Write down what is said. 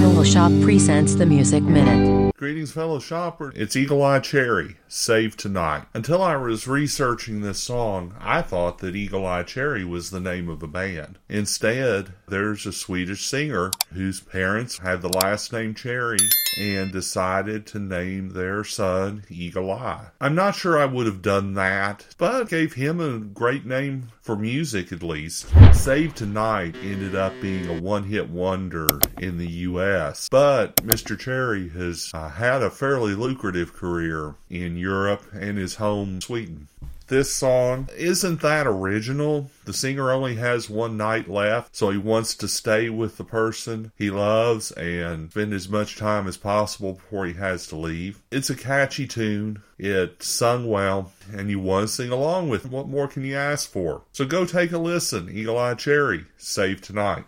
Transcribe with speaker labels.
Speaker 1: Fellow Shop presents the Music Minute.
Speaker 2: Greetings, fellow shopper. It's Eagle Eye Cherry, Save Tonight. Until I was researching this song, I thought that Eagle Eye Cherry was the name of the band. Instead, there's a Swedish singer whose parents had the last name Cherry and decided to name their son Eagle Eye. I'm not sure I would have done that, but gave him a great name for music at least. Save Tonight ended up being a one hit wonder in the US, but Mr. Cherry has uh, had a fairly lucrative career in Europe and his home Sweden. This song isn't that original. The singer only has one night left, so he wants to stay with the person he loves and spend as much time as possible before he has to leave. It's a catchy tune. It's sung well, and you want to sing along with. It. What more can you ask for? So go take a listen. Eagle Eye Cherry, Save Tonight.